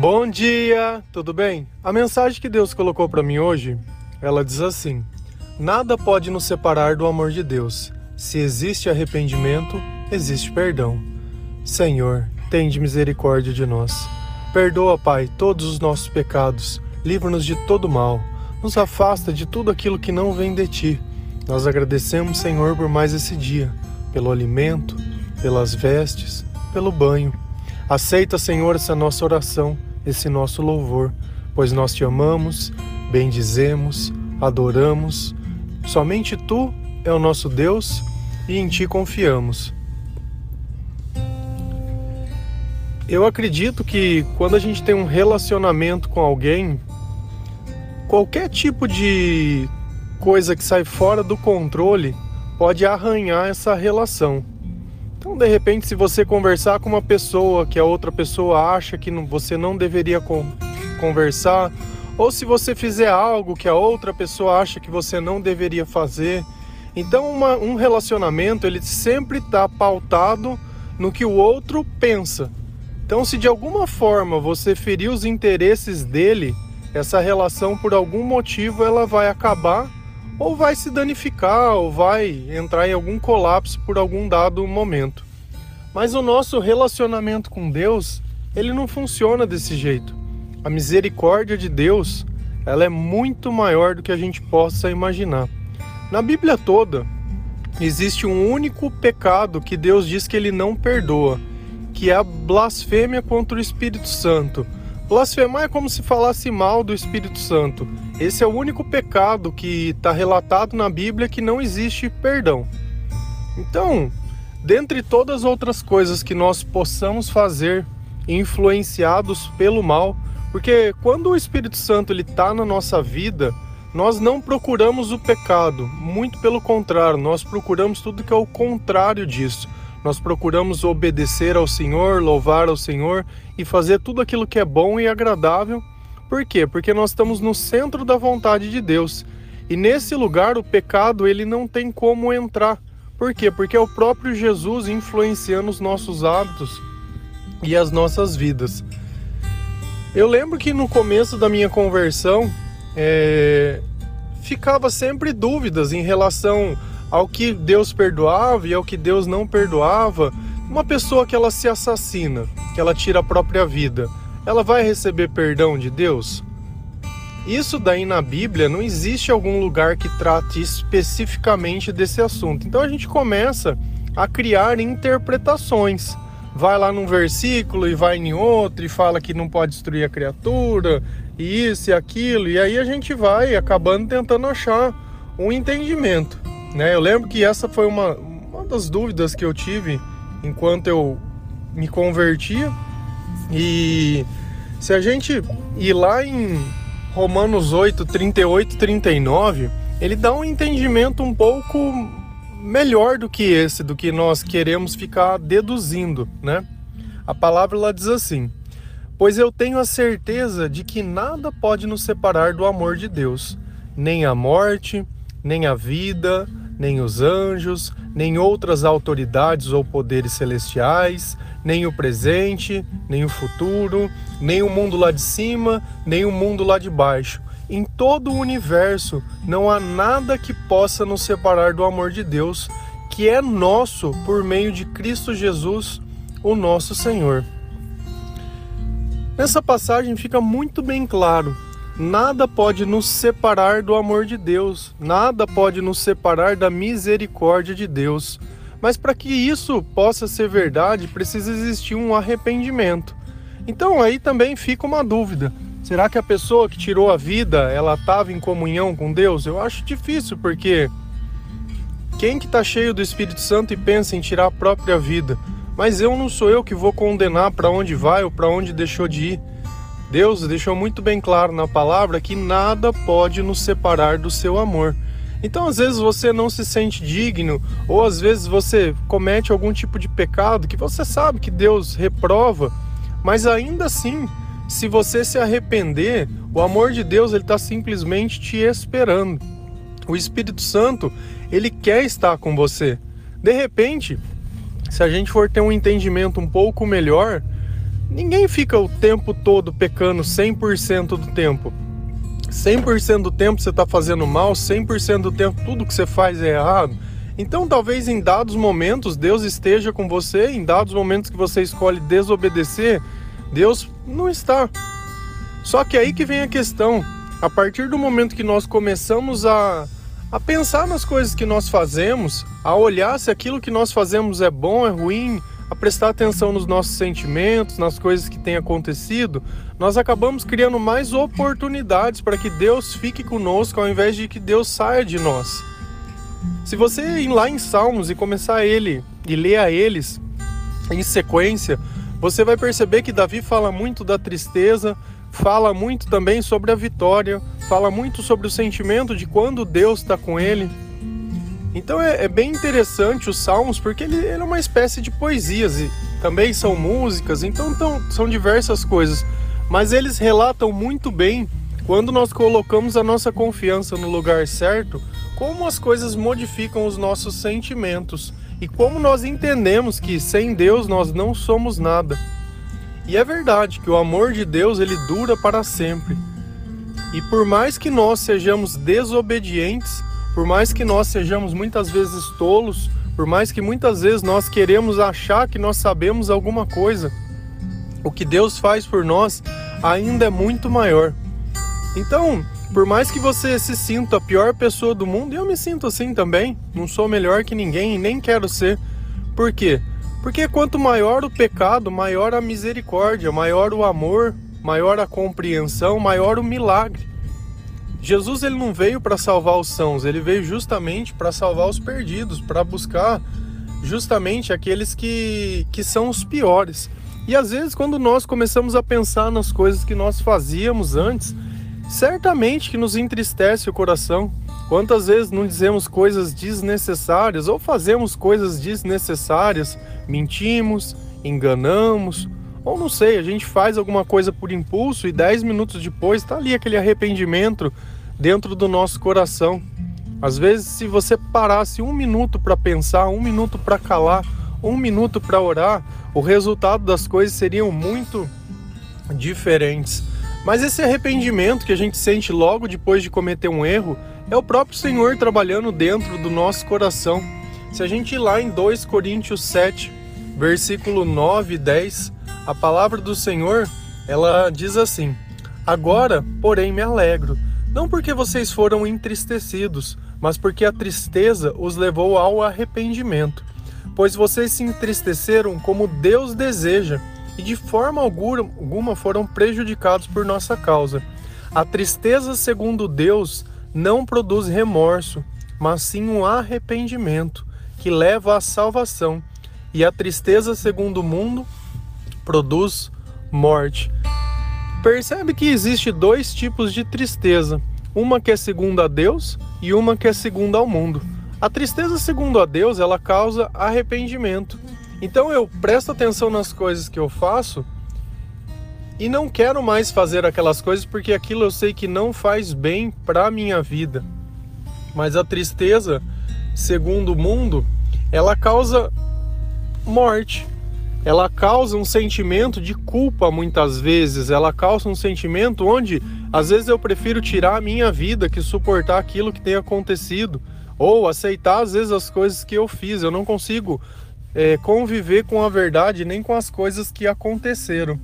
Bom dia, tudo bem? A mensagem que Deus colocou para mim hoje, ela diz assim: Nada pode nos separar do amor de Deus. Se existe arrependimento, existe perdão. Senhor, tende misericórdia de nós. Perdoa, Pai, todos os nossos pecados. Livra-nos de todo mal. Nos afasta de tudo aquilo que não vem de ti. Nós agradecemos, Senhor, por mais esse dia, pelo alimento, pelas vestes, pelo banho. Aceita, Senhor, essa nossa oração esse nosso louvor, pois nós te amamos, bendizemos, adoramos. Somente tu é o nosso Deus e em ti confiamos. Eu acredito que quando a gente tem um relacionamento com alguém, qualquer tipo de coisa que sai fora do controle pode arranhar essa relação. Então, de repente, se você conversar com uma pessoa que a outra pessoa acha que você não deveria con conversar, ou se você fizer algo que a outra pessoa acha que você não deveria fazer, então uma, um relacionamento ele sempre está pautado no que o outro pensa. Então, se de alguma forma você ferir os interesses dele, essa relação por algum motivo ela vai acabar ou vai se danificar ou vai entrar em algum colapso por algum dado momento. Mas o nosso relacionamento com Deus, ele não funciona desse jeito. A misericórdia de Deus, ela é muito maior do que a gente possa imaginar. Na Bíblia toda, existe um único pecado que Deus diz que ele não perdoa, que é a blasfêmia contra o Espírito Santo. Blasfemar é como se falasse mal do Espírito Santo. Esse é o único pecado que está relatado na Bíblia que não existe perdão. Então, dentre todas as outras coisas que nós possamos fazer influenciados pelo mal, porque quando o Espírito Santo ele está na nossa vida, nós não procuramos o pecado, muito pelo contrário, nós procuramos tudo que é o contrário disso. Nós procuramos obedecer ao Senhor, louvar ao Senhor e fazer tudo aquilo que é bom e agradável. Por quê? Porque nós estamos no centro da vontade de Deus. E nesse lugar o pecado ele não tem como entrar. Por quê? Porque é o próprio Jesus influenciando os nossos hábitos e as nossas vidas. Eu lembro que no começo da minha conversão é, ficava sempre dúvidas em relação ao que Deus perdoava e ao que Deus não perdoava, uma pessoa que ela se assassina, que ela tira a própria vida, ela vai receber perdão de Deus? Isso daí na Bíblia não existe algum lugar que trate especificamente desse assunto. Então a gente começa a criar interpretações. Vai lá num versículo e vai em outro e fala que não pode destruir a criatura, e isso e aquilo, e aí a gente vai acabando tentando achar um entendimento. Né? Eu lembro que essa foi uma, uma das dúvidas que eu tive enquanto eu me convertia. E se a gente ir lá em Romanos 8, 38, 39, ele dá um entendimento um pouco melhor do que esse, do que nós queremos ficar deduzindo, né? A palavra ela diz assim: Pois eu tenho a certeza de que nada pode nos separar do amor de Deus, nem a morte, nem a vida, nem os anjos, nem outras autoridades ou poderes celestiais, nem o presente, nem o futuro, nem o mundo lá de cima, nem o mundo lá de baixo. Em todo o universo não há nada que possa nos separar do amor de Deus, que é nosso por meio de Cristo Jesus, o nosso Senhor. Nessa passagem fica muito bem claro Nada pode nos separar do amor de Deus, nada pode nos separar da misericórdia de Deus. Mas para que isso possa ser verdade, precisa existir um arrependimento. Então aí também fica uma dúvida. Será que a pessoa que tirou a vida, ela estava em comunhão com Deus? Eu acho difícil, porque quem que está cheio do Espírito Santo e pensa em tirar a própria vida? Mas eu não sou eu que vou condenar para onde vai ou para onde deixou de ir. Deus deixou muito bem claro na palavra que nada pode nos separar do seu amor. Então, às vezes você não se sente digno, ou às vezes você comete algum tipo de pecado que você sabe que Deus reprova, mas ainda assim, se você se arrepender, o amor de Deus ele está simplesmente te esperando. O Espírito Santo ele quer estar com você. De repente, se a gente for ter um entendimento um pouco melhor, ninguém fica o tempo todo pecando 100% do tempo. 100% do tempo você está fazendo mal, 100% do tempo tudo que você faz é errado. Então, talvez em dados momentos Deus esteja com você, em dados momentos que você escolhe desobedecer, Deus não está. Só que aí que vem a questão. A partir do momento que nós começamos a, a pensar nas coisas que nós fazemos, a olhar se aquilo que nós fazemos é bom, é ruim, a prestar atenção nos nossos sentimentos, nas coisas que têm acontecido, nós acabamos criando mais oportunidades para que Deus fique conosco ao invés de que Deus saia de nós. Se você ir lá em Salmos e começar ele e ler a eles em sequência, você vai perceber que Davi fala muito da tristeza, fala muito também sobre a vitória, fala muito sobre o sentimento de quando Deus está com ele. Então é, é, bem interessante os salmos porque ele, ele, é uma espécie de poesias e também são músicas, então tão, são diversas coisas. Mas eles relatam muito bem quando nós colocamos a nossa confiança no lugar certo, como as coisas modificam os nossos sentimentos e como nós entendemos que sem Deus nós não somos nada. E é verdade que o amor de Deus ele dura para sempre. E por mais que nós sejamos desobedientes, por mais que nós sejamos muitas vezes tolos, por mais que muitas vezes nós queremos achar que nós sabemos alguma coisa, o que Deus faz por nós ainda é muito maior. Então, por mais que você se sinta a pior pessoa do mundo, eu me sinto assim também. Não sou melhor que ninguém e nem quero ser. Por quê? Porque quanto maior o pecado, maior a misericórdia, maior o amor, maior a compreensão, maior o milagre. Jesus ele não veio para salvar os sãos, ele veio justamente para salvar os perdidos, para buscar justamente aqueles que, que são os piores. E às vezes, quando nós começamos a pensar nas coisas que nós fazíamos antes, certamente que nos entristece o coração. Quantas vezes não dizemos coisas desnecessárias ou fazemos coisas desnecessárias, mentimos, enganamos, ou não sei, a gente faz alguma coisa por impulso e dez minutos depois está ali aquele arrependimento dentro do nosso coração. Às vezes, se você parasse um minuto para pensar, um minuto para calar, um minuto para orar, o resultado das coisas seriam muito diferentes. Mas esse arrependimento que a gente sente logo depois de cometer um erro é o próprio Senhor trabalhando dentro do nosso coração. Se a gente ir lá em 2 Coríntios 7, versículo 9 e 10, a palavra do Senhor, ela diz assim: Agora, porém, me alegro, não porque vocês foram entristecidos, mas porque a tristeza os levou ao arrependimento. Pois vocês se entristeceram como Deus deseja, e de forma alguma foram prejudicados por nossa causa. A tristeza, segundo Deus, não produz remorso, mas sim um arrependimento que leva à salvação. E a tristeza, segundo o mundo, produz morte. Percebe que existe dois tipos de tristeza, uma que é segunda a Deus e uma que é segunda ao mundo. A tristeza segundo a Deus, ela causa arrependimento. Então eu presto atenção nas coisas que eu faço e não quero mais fazer aquelas coisas porque aquilo eu sei que não faz bem para minha vida. Mas a tristeza, segundo o mundo, ela causa morte. Ela causa um sentimento de culpa muitas vezes, ela causa um sentimento onde às vezes eu prefiro tirar a minha vida que suportar aquilo que tem acontecido ou aceitar às vezes as coisas que eu fiz. Eu não consigo é, conviver com a verdade nem com as coisas que aconteceram.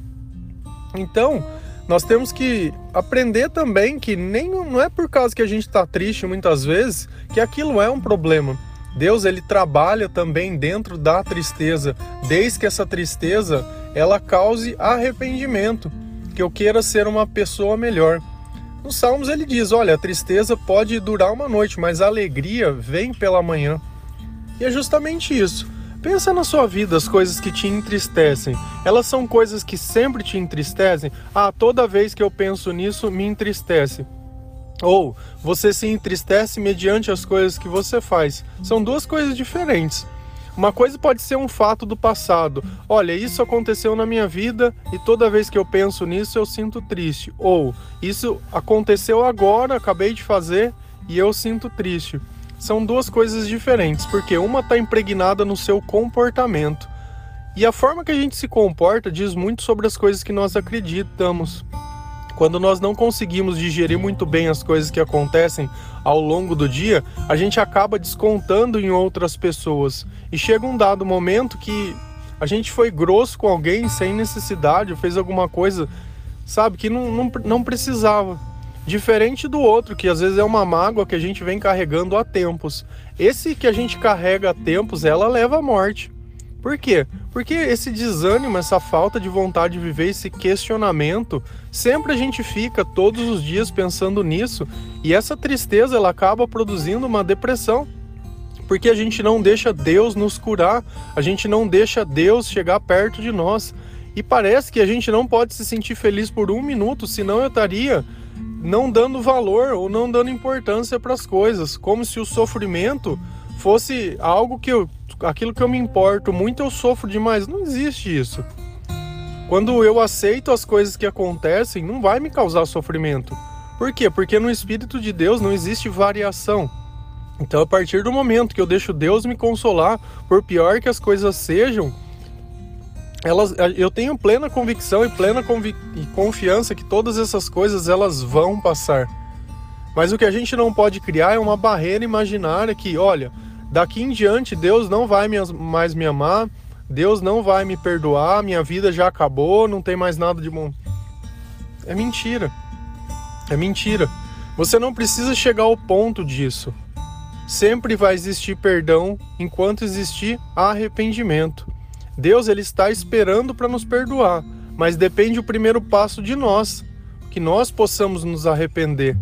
Então, nós temos que aprender também que nem não é por causa que a gente está triste muitas vezes que aquilo é um problema. Deus ele trabalha também dentro da tristeza, desde que essa tristeza ela cause arrependimento, que eu queira ser uma pessoa melhor. Nos Salmos ele diz: olha, a tristeza pode durar uma noite, mas a alegria vem pela manhã. E é justamente isso. Pensa na sua vida as coisas que te entristecem. Elas são coisas que sempre te entristecem? Ah, toda vez que eu penso nisso me entristece. Ou você se entristece mediante as coisas que você faz. São duas coisas diferentes. Uma coisa pode ser um fato do passado. Olha, isso aconteceu na minha vida e toda vez que eu penso nisso eu sinto triste. Ou isso aconteceu agora, acabei de fazer e eu sinto triste são duas coisas diferentes, porque uma está impregnada no seu comportamento E a forma que a gente se comporta diz muito sobre as coisas que nós acreditamos. Quando nós não conseguimos digerir muito bem as coisas que acontecem ao longo do dia, a gente acaba descontando em outras pessoas. E chega um dado momento que a gente foi grosso com alguém sem necessidade, fez alguma coisa, sabe, que não, não, não precisava. Diferente do outro, que às vezes é uma mágoa que a gente vem carregando há tempos. Esse que a gente carrega há tempos, ela leva à morte. Por quê? Porque esse desânimo, essa falta de vontade de viver, esse questionamento, sempre a gente fica todos os dias pensando nisso e essa tristeza ela acaba produzindo uma depressão. Porque a gente não deixa Deus nos curar, a gente não deixa Deus chegar perto de nós. E parece que a gente não pode se sentir feliz por um minuto, senão eu estaria não dando valor ou não dando importância para as coisas, como se o sofrimento fosse algo que eu aquilo que eu me importo muito eu sofro demais. Não existe isso. Quando eu aceito as coisas que acontecem, não vai me causar sofrimento. Por quê? Porque no Espírito de Deus não existe variação. Então, a partir do momento que eu deixo Deus me consolar, por pior que as coisas sejam, elas, eu tenho plena convicção e plena e confiança que todas essas coisas elas vão passar. Mas o que a gente não pode criar é uma barreira imaginária que, olha, daqui em diante Deus não vai mais me amar, Deus não vai me perdoar, minha vida já acabou, não tem mais nada de bom. É mentira. É mentira. Você não precisa chegar ao ponto disso. Sempre vai existir perdão enquanto existir arrependimento. Deus ele está esperando para nos perdoar, mas depende o primeiro passo de nós, que nós possamos nos arrepender.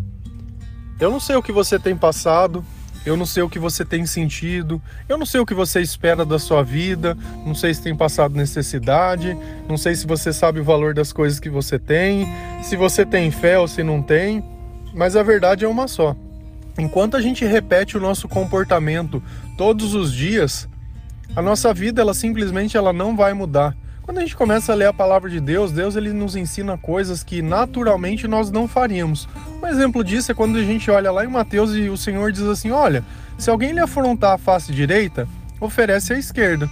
Eu não sei o que você tem passado, eu não sei o que você tem sentido, eu não sei o que você espera da sua vida, não sei se tem passado necessidade, não sei se você sabe o valor das coisas que você tem, se você tem fé ou se não tem, mas a verdade é uma só. Enquanto a gente repete o nosso comportamento todos os dias, a nossa vida ela simplesmente ela não vai mudar. Quando a gente começa a ler a palavra de Deus, Deus ele nos ensina coisas que naturalmente nós não faríamos. Um exemplo disso é quando a gente olha lá em Mateus e o Senhor diz assim: Olha, se alguém lhe afrontar a face direita, oferece a esquerda.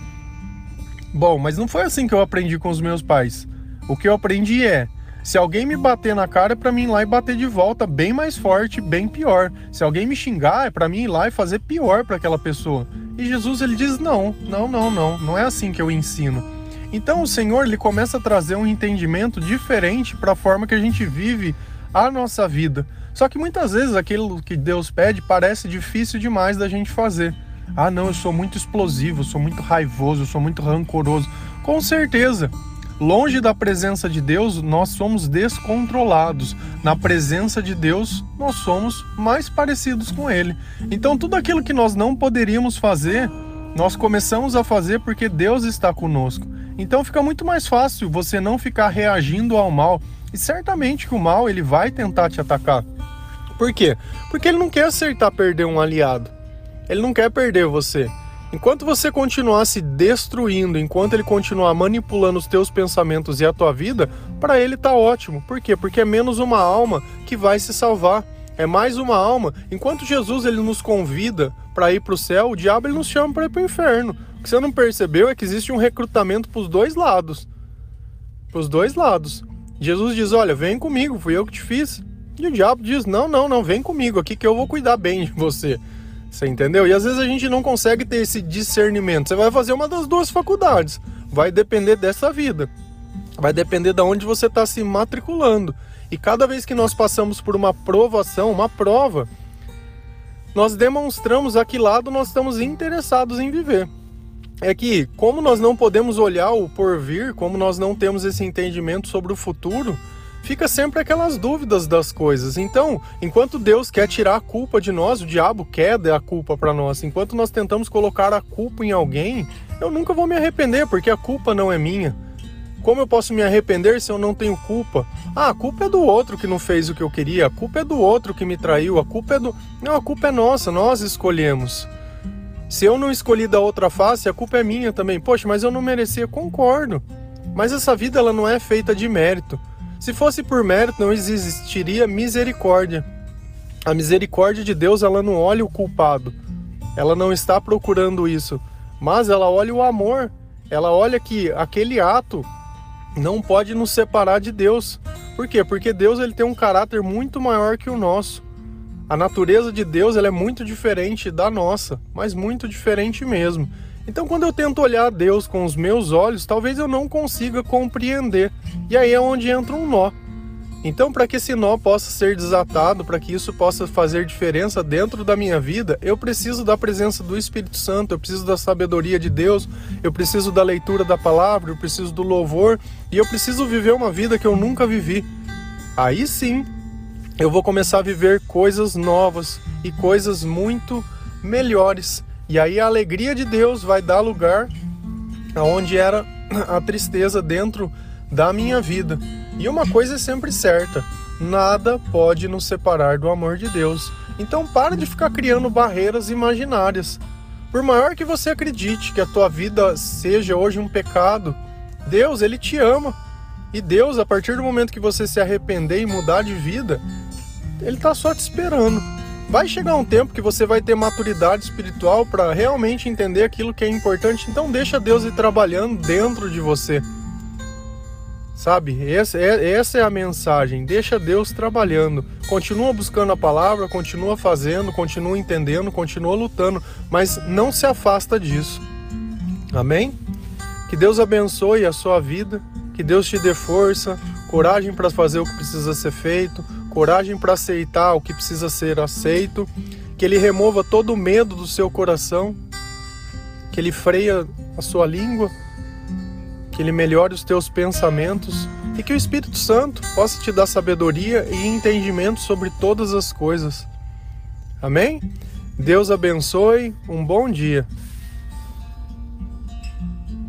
Bom, mas não foi assim que eu aprendi com os meus pais. O que eu aprendi é: se alguém me bater na cara, é para mim ir lá e bater de volta, bem mais forte, bem pior. Se alguém me xingar, é para mim ir lá e fazer pior para aquela pessoa. E Jesus ele diz: não, não, não, não, não é assim que eu ensino. Então o Senhor ele começa a trazer um entendimento diferente para a forma que a gente vive a nossa vida. Só que muitas vezes aquilo que Deus pede parece difícil demais da gente fazer. Ah, não, eu sou muito explosivo, eu sou muito raivoso, eu sou muito rancoroso. Com certeza. Longe da presença de Deus, nós somos descontrolados. Na presença de Deus, nós somos mais parecidos com Ele. Então, tudo aquilo que nós não poderíamos fazer, nós começamos a fazer porque Deus está conosco. Então fica muito mais fácil você não ficar reagindo ao mal. E certamente que o mal ele vai tentar te atacar. Por quê? Porque ele não quer acertar perder um aliado. Ele não quer perder você. Enquanto você continuar se destruindo, enquanto ele continuar manipulando os teus pensamentos e a tua vida, para ele tá ótimo. Por quê? Porque é menos uma alma que vai se salvar. É mais uma alma. Enquanto Jesus ele nos convida para ir para o céu, o diabo ele nos chama para ir para o inferno. Que você não percebeu é que existe um recrutamento para os dois lados. Para os dois lados. Jesus diz: Olha, vem comigo, fui eu que te fiz. E o diabo diz: Não, não, não, vem comigo aqui que eu vou cuidar bem de você. Você entendeu? E às vezes a gente não consegue ter esse discernimento. Você vai fazer uma das duas faculdades. Vai depender dessa vida. Vai depender de onde você está se matriculando. E cada vez que nós passamos por uma provação, uma prova, nós demonstramos a que lado nós estamos interessados em viver é que, como nós não podemos olhar o porvir, como nós não temos esse entendimento sobre o futuro, fica sempre aquelas dúvidas das coisas. Então, enquanto Deus quer tirar a culpa de nós, o diabo quer dar a culpa para nós. Enquanto nós tentamos colocar a culpa em alguém, eu nunca vou me arrepender, porque a culpa não é minha. Como eu posso me arrepender se eu não tenho culpa? Ah, a culpa é do outro que não fez o que eu queria, a culpa é do outro que me traiu, a culpa é do. Não, a culpa é nossa, nós escolhemos. Se eu não escolhi da outra face, a culpa é minha também. Poxa, mas eu não merecia, concordo. Mas essa vida ela não é feita de mérito. Se fosse por mérito, não existiria misericórdia. A misericórdia de Deus, ela não olha o culpado. Ela não está procurando isso, mas ela olha o amor. ela olha que aquele ato não pode nos separar de Deus. Por quê? Porque Deus ele tem um caráter muito maior que o nosso. A natureza de Deus ela é muito diferente da nossa, mas muito diferente mesmo. Então, quando eu tento olhar Deus com os meus olhos, talvez eu não consiga compreender. E aí é onde entra um nó. Então, para que esse nó possa ser desatado, para que isso possa fazer diferença dentro da minha vida, eu preciso da presença do Espírito Santo, eu preciso da sabedoria de Deus, eu preciso da leitura da palavra, eu preciso do louvor e eu preciso viver uma vida que eu nunca vivi. Aí sim, eu vou começar a viver coisas novas e coisas muito melhores. E aí a alegria de Deus vai dar lugar aonde era a tristeza dentro da minha vida. E uma coisa é sempre certa: nada pode nos separar do amor de Deus. Então para de ficar criando barreiras imaginárias. Por maior que você acredite que a tua vida seja hoje um pecado, Deus, ele te ama. E Deus, a partir do momento que você se arrepender e mudar de vida, ele está só te esperando. Vai chegar um tempo que você vai ter maturidade espiritual para realmente entender aquilo que é importante, então deixa Deus ir trabalhando dentro de você. Sabe? Essa é, essa é a mensagem. Deixa Deus trabalhando. Continua buscando a palavra, continua fazendo, continua entendendo, continua lutando, mas não se afasta disso. Amém? Que Deus abençoe a sua vida, que Deus te dê força, coragem para fazer o que precisa ser feito, coragem para aceitar o que precisa ser aceito, que Ele remova todo o medo do seu coração, que Ele freia a sua língua que Ele melhore os teus pensamentos e que o Espírito Santo possa te dar sabedoria e entendimento sobre todas as coisas. Amém? Deus abençoe, um bom dia.